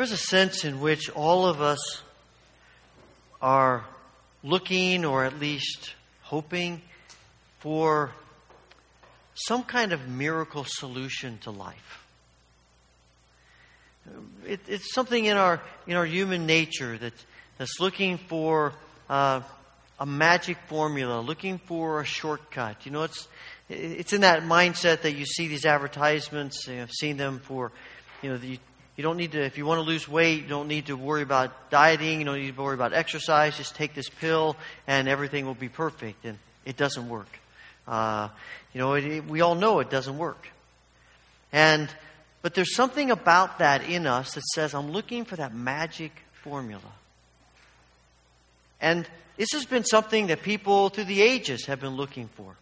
There's a sense in which all of us are looking or at least hoping for some kind of miracle solution to life. It, it's something in our, in our human nature that, that's looking for uh, a magic formula, looking for a shortcut. You know, it's, it's in that mindset that you see these advertisements. I've seen them for, you know, the, you don't need to, if you want to lose weight, you don't need to worry about dieting, you don't need to worry about exercise. Just take this pill and everything will be perfect. And it doesn't work. Uh, you know, it, it, we all know it doesn't work. And, but there's something about that in us that says, I'm looking for that magic formula. And this has been something that people through the ages have been looking for.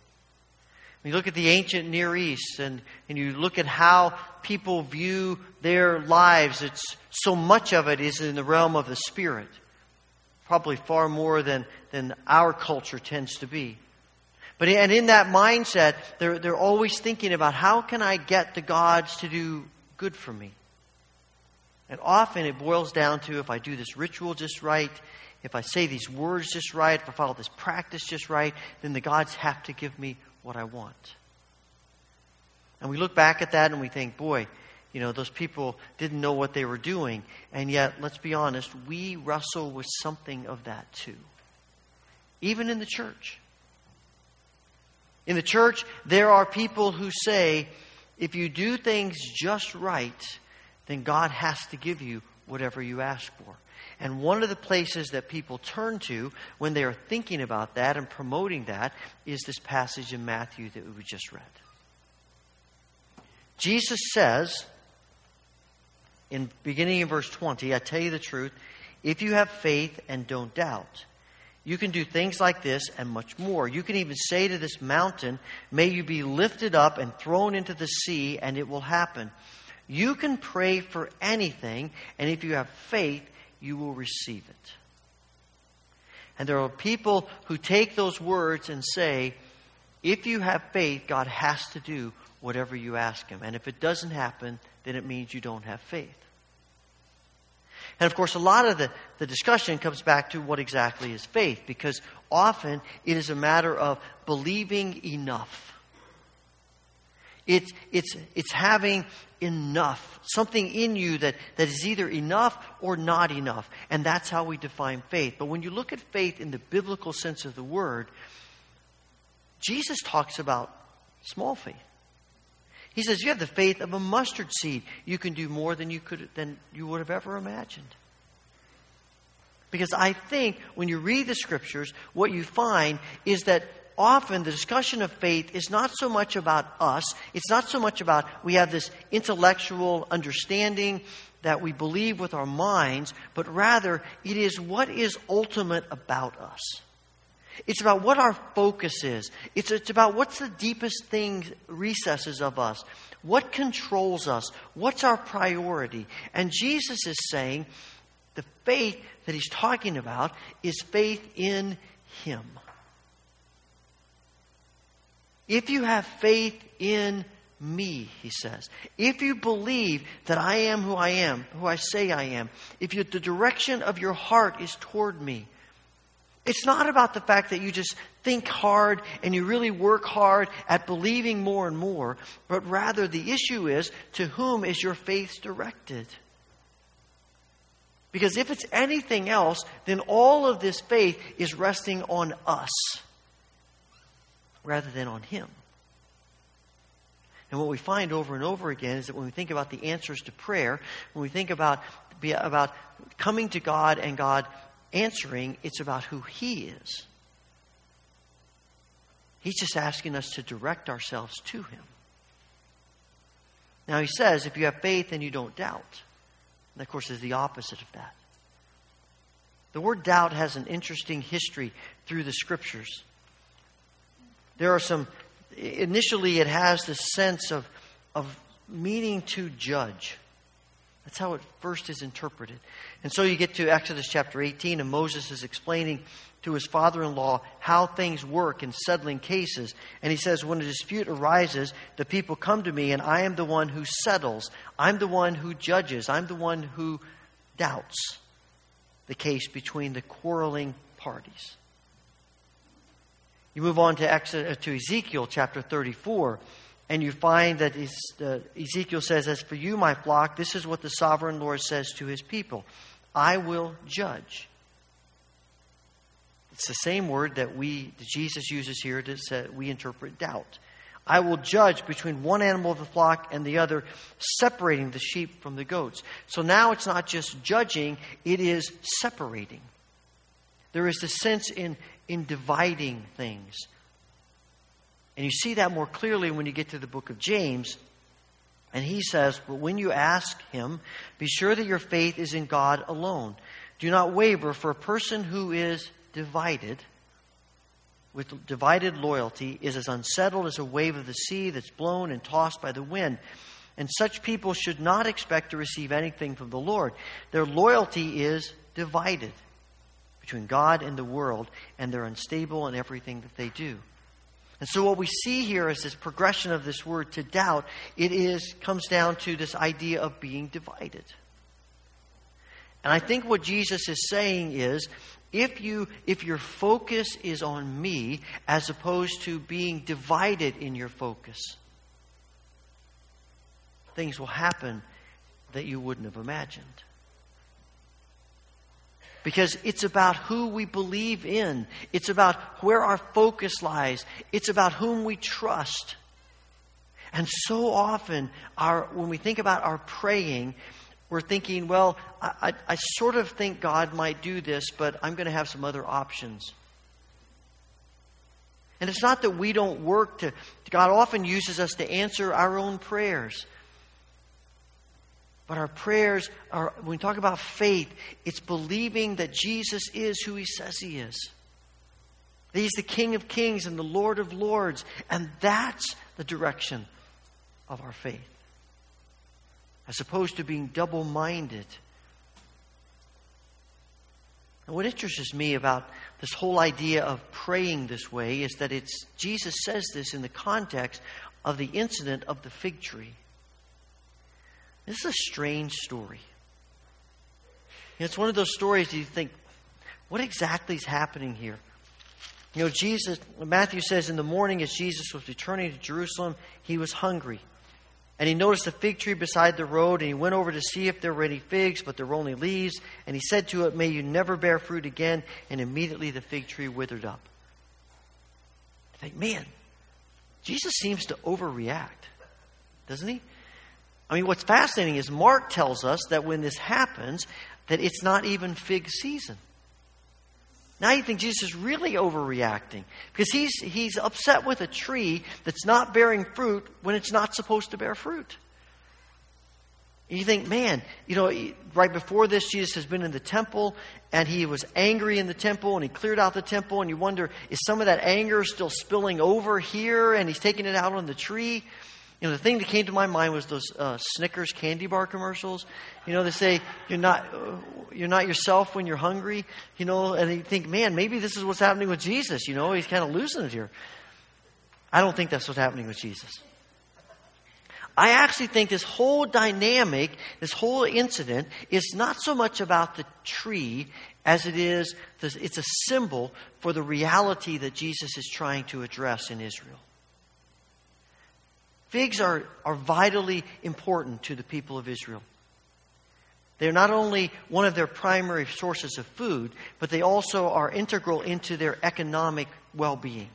You look at the ancient Near East and, and you look at how people view their lives, it's so much of it is in the realm of the spirit. Probably far more than, than our culture tends to be. But and in that mindset, they're, they're always thinking about how can I get the gods to do good for me? And often it boils down to if I do this ritual just right, if I say these words just right, if I follow this practice just right, then the gods have to give me what I want. And we look back at that and we think, boy, you know, those people didn't know what they were doing. And yet, let's be honest, we wrestle with something of that too. Even in the church. In the church, there are people who say, if you do things just right, then God has to give you whatever you ask for. And one of the places that people turn to when they are thinking about that and promoting that is this passage in Matthew that we just read. Jesus says, in beginning in verse 20, I tell you the truth, if you have faith and don't doubt, you can do things like this and much more. You can even say to this mountain, May you be lifted up and thrown into the sea, and it will happen. You can pray for anything, and if you have faith, you will receive it. And there are people who take those words and say, If you have faith, God has to do whatever you ask Him. And if it doesn't happen, then it means you don't have faith. And of course, a lot of the, the discussion comes back to what exactly is faith, because often it is a matter of believing enough. It's, it's, it's having enough, something in you that, that is either enough or not enough. And that's how we define faith. But when you look at faith in the biblical sense of the word, Jesus talks about small faith. He says, You have the faith of a mustard seed. You can do more than you, could, than you would have ever imagined. Because I think when you read the scriptures, what you find is that often the discussion of faith is not so much about us. It's not so much about we have this intellectual understanding that we believe with our minds, but rather it is what is ultimate about us. It's about what our focus is. It's, it's about what's the deepest things, recesses of us. What controls us? What's our priority? And Jesus is saying the faith that he's talking about is faith in him. If you have faith in me, he says. If you believe that I am who I am, who I say I am, if you, the direction of your heart is toward me, it's not about the fact that you just think hard and you really work hard at believing more and more, but rather the issue is to whom is your faith directed? Because if it's anything else, then all of this faith is resting on us rather than on Him. And what we find over and over again is that when we think about the answers to prayer, when we think about, about coming to God and God answering, it's about who He is. He's just asking us to direct ourselves to Him. Now, He says, if you have faith and you don't doubt, and of course, is the opposite of that. The word doubt has an interesting history through the scriptures. There are some, initially, it has the sense of, of meaning to judge. That's how it first is interpreted. And so you get to Exodus chapter 18, and Moses is explaining to his father in law how things work in settling cases. And he says, When a dispute arises, the people come to me, and I am the one who settles. I'm the one who judges. I'm the one who doubts the case between the quarreling parties. You move on to, Exodus, uh, to Ezekiel chapter 34, and you find that uh, Ezekiel says, As for you, my flock, this is what the sovereign Lord says to his people I will judge. It's the same word that we that Jesus uses here to say we interpret doubt. I will judge between one animal of the flock and the other, separating the sheep from the goats. So now it's not just judging, it is separating. There is a sense in, in dividing things. And you see that more clearly when you get to the book of James. And he says, But when you ask him, be sure that your faith is in God alone. Do not waver, for a person who is divided with divided loyalty is as unsettled as a wave of the sea that's blown and tossed by the wind. And such people should not expect to receive anything from the Lord. Their loyalty is divided between God and the world, and they're unstable in everything that they do. And so what we see here is this progression of this word to doubt. It is comes down to this idea of being divided. And I think what Jesus is saying is if you if your focus is on me as opposed to being divided in your focus things will happen that you wouldn't have imagined because it's about who we believe in it's about where our focus lies it's about whom we trust and so often our when we think about our praying we're thinking, well, I, I, I sort of think God might do this, but I'm going to have some other options. And it's not that we don't work to, God often uses us to answer our own prayers. But our prayers are, when we talk about faith, it's believing that Jesus is who he says he is. That he's the King of kings and the Lord of lords. And that's the direction of our faith as opposed to being double minded. And what interests me about this whole idea of praying this way is that it's Jesus says this in the context of the incident of the fig tree. This is a strange story. It's one of those stories you think, what exactly is happening here? You know, Jesus, Matthew says in the morning as Jesus was returning to Jerusalem, he was hungry. And he noticed a fig tree beside the road, and he went over to see if there were any figs, but there were only leaves. And he said to it, May you never bear fruit again. And immediately the fig tree withered up. I think, man, Jesus seems to overreact, doesn't he? I mean, what's fascinating is Mark tells us that when this happens, that it's not even fig season. Now you think Jesus is really overreacting because he's, he's upset with a tree that's not bearing fruit when it's not supposed to bear fruit. You think, man, you know, right before this, Jesus has been in the temple and he was angry in the temple and he cleared out the temple, and you wonder, is some of that anger still spilling over here and he's taking it out on the tree? You know, the thing that came to my mind was those uh, Snickers candy bar commercials. You know, they say you're not uh, you're not yourself when you're hungry. You know, and you think, man, maybe this is what's happening with Jesus. You know, he's kind of losing it here. I don't think that's what's happening with Jesus. I actually think this whole dynamic, this whole incident, is not so much about the tree as it is, it's a symbol for the reality that Jesus is trying to address in Israel. Figs are, are vitally important to the people of Israel. They're not only one of their primary sources of food, but they also are integral into their economic well being.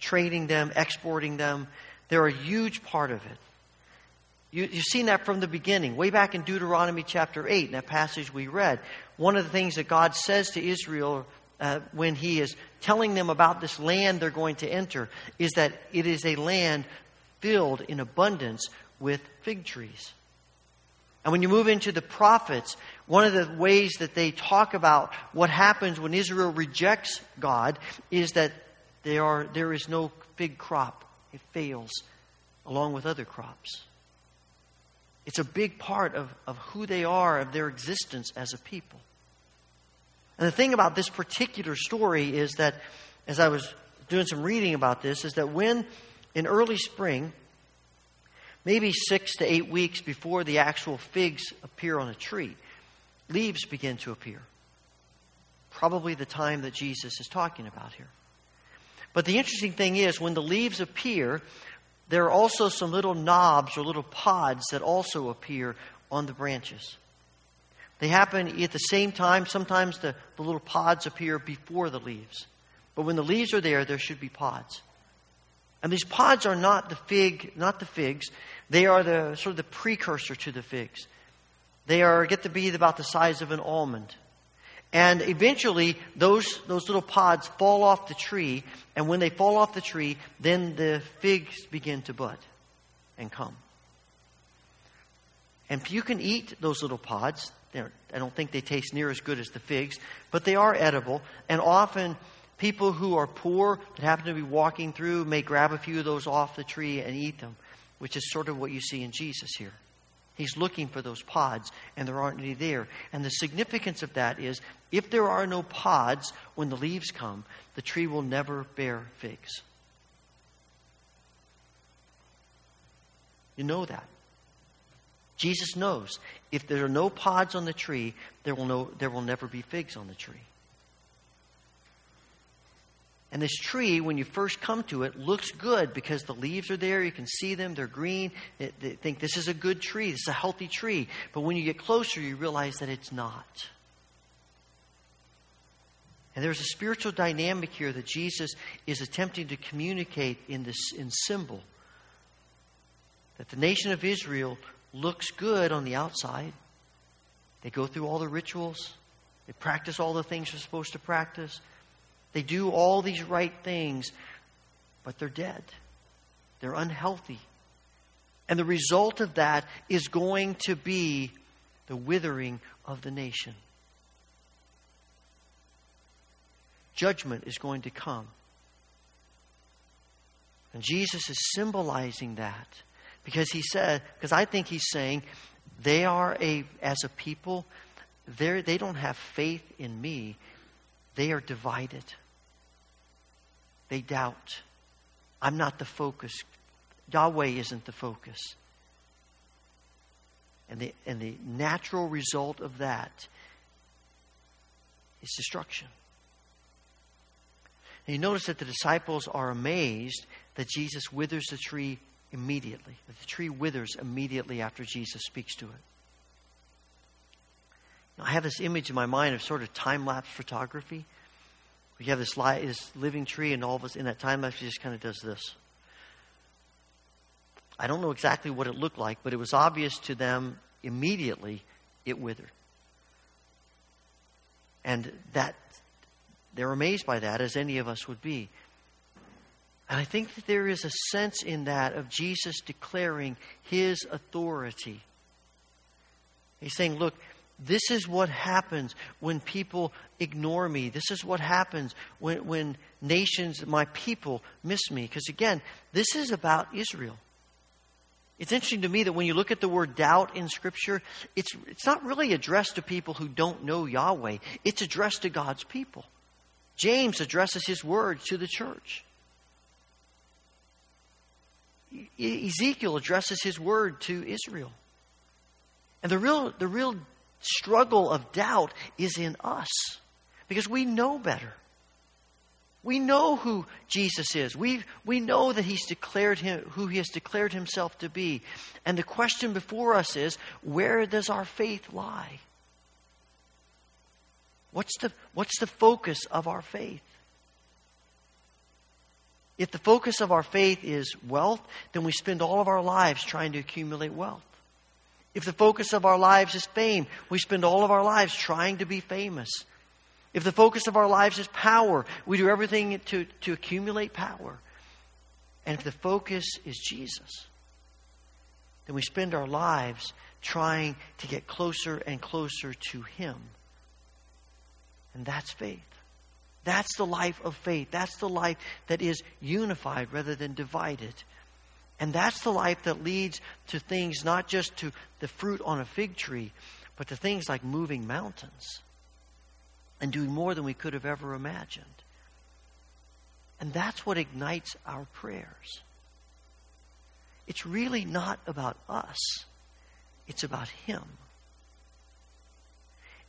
Trading them, exporting them, they're a huge part of it. You, have seen that from the beginning, way back in Deuteronomy chapter 8, in that passage we read. One of the things that God says to Israel uh, when he is telling them about this land they're going to enter is that it is a land filled in abundance with fig trees. And when you move into the prophets, one of the ways that they talk about what happens when Israel rejects God is that there, are, there is no fig crop. It fails along with other crops. It's a big part of, of who they are, of their existence as a people. And the thing about this particular story is that, as I was doing some reading about this, is that when in early spring maybe six to eight weeks before the actual figs appear on a tree, leaves begin to appear. Probably the time that Jesus is talking about here. But the interesting thing is, when the leaves appear, there are also some little knobs or little pods that also appear on the branches. They happen at the same time. Sometimes the, the little pods appear before the leaves. But when the leaves are there, there should be pods. And these pods are not the fig, not the figs. They are the sort of the precursor to the figs. They are get to be about the size of an almond. And eventually, those, those little pods fall off the tree. And when they fall off the tree, then the figs begin to bud and come. And you can eat those little pods. They're, I don't think they taste near as good as the figs, but they are edible. And often, people who are poor that happen to be walking through may grab a few of those off the tree and eat them, which is sort of what you see in Jesus here. He's looking for those pods, and there aren't any there. And the significance of that is if there are no pods when the leaves come, the tree will never bear figs. You know that. Jesus knows if there are no pods on the tree, there will, no, there will never be figs on the tree. And this tree, when you first come to it, looks good because the leaves are there. You can see them. They're green. They, they think this is a good tree. This is a healthy tree. But when you get closer, you realize that it's not. And there's a spiritual dynamic here that Jesus is attempting to communicate in this in symbol. That the nation of Israel looks good on the outside. They go through all the rituals. They practice all the things they're supposed to practice. They do all these right things, but they're dead. They're unhealthy. And the result of that is going to be the withering of the nation. Judgment is going to come. And Jesus is symbolizing that because he said, because I think he's saying, they are a, as a people, they don't have faith in me. They are divided. They doubt. I'm not the focus. Yahweh isn't the focus. And the, and the natural result of that is destruction. And you notice that the disciples are amazed that Jesus withers the tree immediately. The tree withers immediately after Jesus speaks to it. Now, I have this image in my mind of sort of time lapse photography. We have this, this living tree, and all of us in that time lapse, just kind of does this. I don't know exactly what it looked like, but it was obvious to them immediately it withered. And that they're amazed by that, as any of us would be. And I think that there is a sense in that of Jesus declaring his authority. He's saying, Look, this is what happens when people ignore me. This is what happens when, when nations, my people, miss me. Because again, this is about Israel. It's interesting to me that when you look at the word doubt in Scripture, it's, it's not really addressed to people who don't know Yahweh, it's addressed to God's people. James addresses his words to the church. Ezekiel addresses his word to Israel. And the real, the real struggle of doubt is in us because we know better. We know who Jesus is. We, we know that he's declared him, who he has declared himself to be. And the question before us is where does our faith lie? What's the, what's the focus of our faith? If the focus of our faith is wealth, then we spend all of our lives trying to accumulate wealth. If the focus of our lives is fame, we spend all of our lives trying to be famous. If the focus of our lives is power, we do everything to, to accumulate power. And if the focus is Jesus, then we spend our lives trying to get closer and closer to Him. And that's faith. That's the life of faith. That's the life that is unified rather than divided. And that's the life that leads to things not just to the fruit on a fig tree, but to things like moving mountains and doing more than we could have ever imagined. And that's what ignites our prayers. it's really not about us, it's about Him.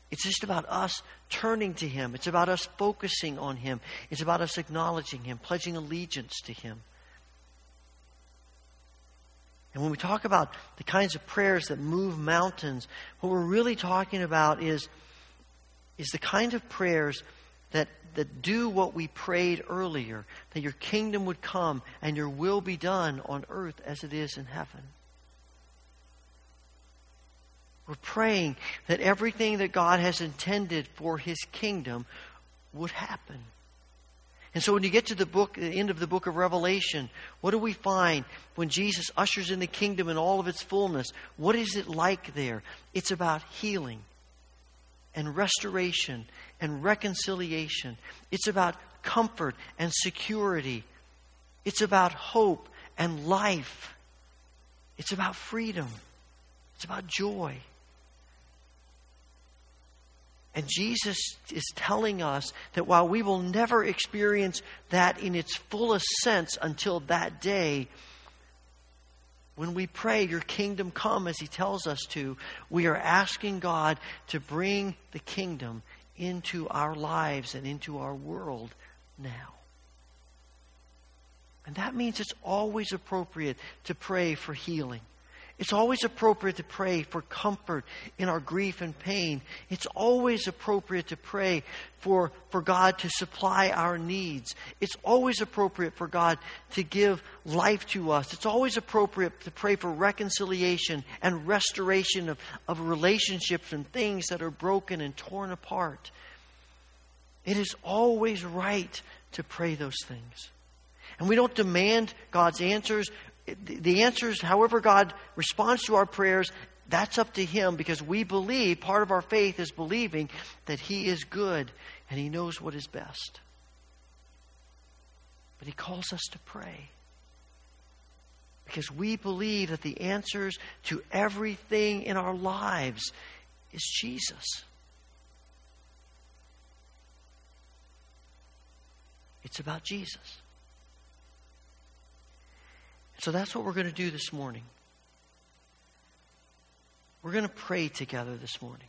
It's just about us turning to Him. It's about us focusing on Him. It's about us acknowledging Him, pledging allegiance to Him. And when we talk about the kinds of prayers that move mountains, what we're really talking about is, is the kind of prayers that, that do what we prayed earlier that your kingdom would come and your will be done on earth as it is in heaven. We're praying that everything that God has intended for his kingdom would happen. And so when you get to the book, the end of the book of Revelation, what do we find when Jesus ushers in the kingdom in all of its fullness? What is it like there? It's about healing and restoration and reconciliation. It's about comfort and security. It's about hope and life. It's about freedom. It's about joy. And Jesus is telling us that while we will never experience that in its fullest sense until that day, when we pray, Your kingdom come, as He tells us to, we are asking God to bring the kingdom into our lives and into our world now. And that means it's always appropriate to pray for healing. It's always appropriate to pray for comfort in our grief and pain. It's always appropriate to pray for, for God to supply our needs. It's always appropriate for God to give life to us. It's always appropriate to pray for reconciliation and restoration of, of relationships and things that are broken and torn apart. It is always right to pray those things. And we don't demand God's answers the answers, however God responds to our prayers, that's up to Him because we believe, part of our faith is believing that He is good and He knows what is best. But He calls us to pray because we believe that the answers to everything in our lives is Jesus. It's about Jesus. So that's what we're going to do this morning. We're going to pray together this morning.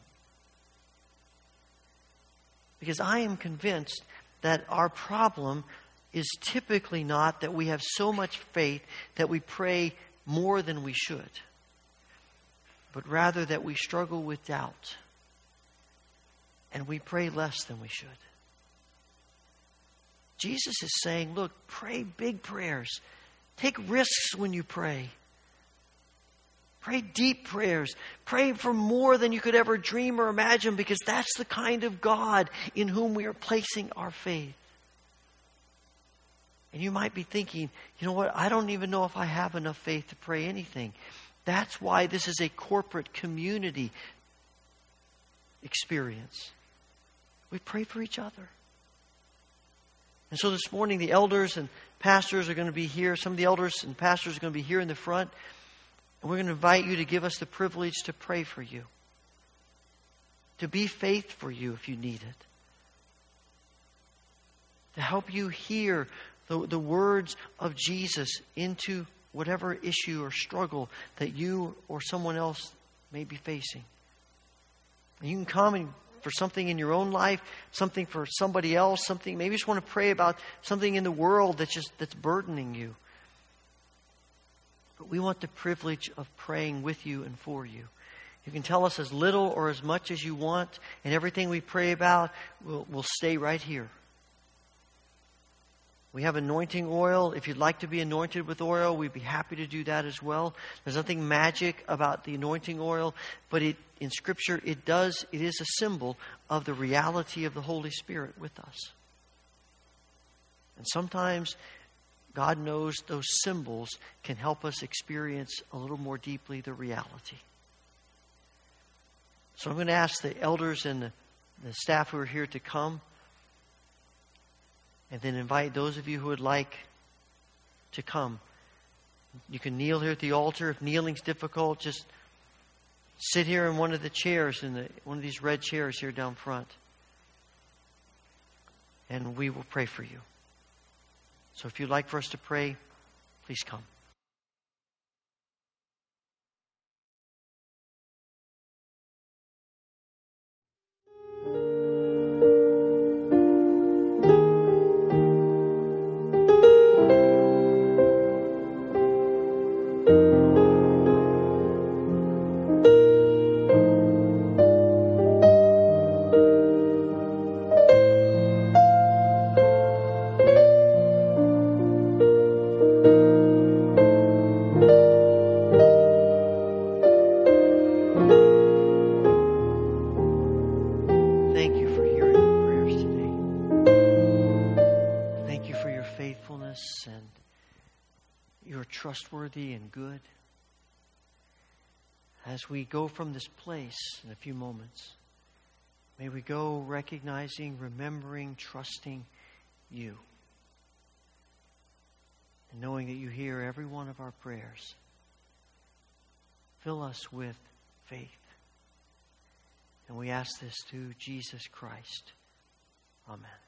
Because I am convinced that our problem is typically not that we have so much faith that we pray more than we should, but rather that we struggle with doubt and we pray less than we should. Jesus is saying, look, pray big prayers. Take risks when you pray. Pray deep prayers. Pray for more than you could ever dream or imagine because that's the kind of God in whom we are placing our faith. And you might be thinking, you know what? I don't even know if I have enough faith to pray anything. That's why this is a corporate community experience. We pray for each other. And so this morning, the elders and pastors are going to be here. Some of the elders and pastors are going to be here in the front. And we're going to invite you to give us the privilege to pray for you, to be faith for you if you need it, to help you hear the, the words of Jesus into whatever issue or struggle that you or someone else may be facing. And you can come and for something in your own life, something for somebody else, something maybe you just want to pray about something in the world that's just that's burdening you. But we want the privilege of praying with you and for you. You can tell us as little or as much as you want, and everything we pray about will, will stay right here. We have anointing oil. If you'd like to be anointed with oil, we'd be happy to do that as well. There's nothing magic about the anointing oil, but it, in Scripture, it does, it is a symbol of the reality of the Holy Spirit with us. And sometimes God knows those symbols can help us experience a little more deeply the reality. So I'm going to ask the elders and the, the staff who are here to come and then invite those of you who would like to come. You can kneel here at the altar. If kneeling's difficult, just sit here in one of the chairs, in the, one of these red chairs here down front. And we will pray for you. So if you'd like for us to pray, please come. And good. As we go from this place in a few moments, may we go recognizing, remembering, trusting you, and knowing that you hear every one of our prayers. Fill us with faith. And we ask this through Jesus Christ. Amen.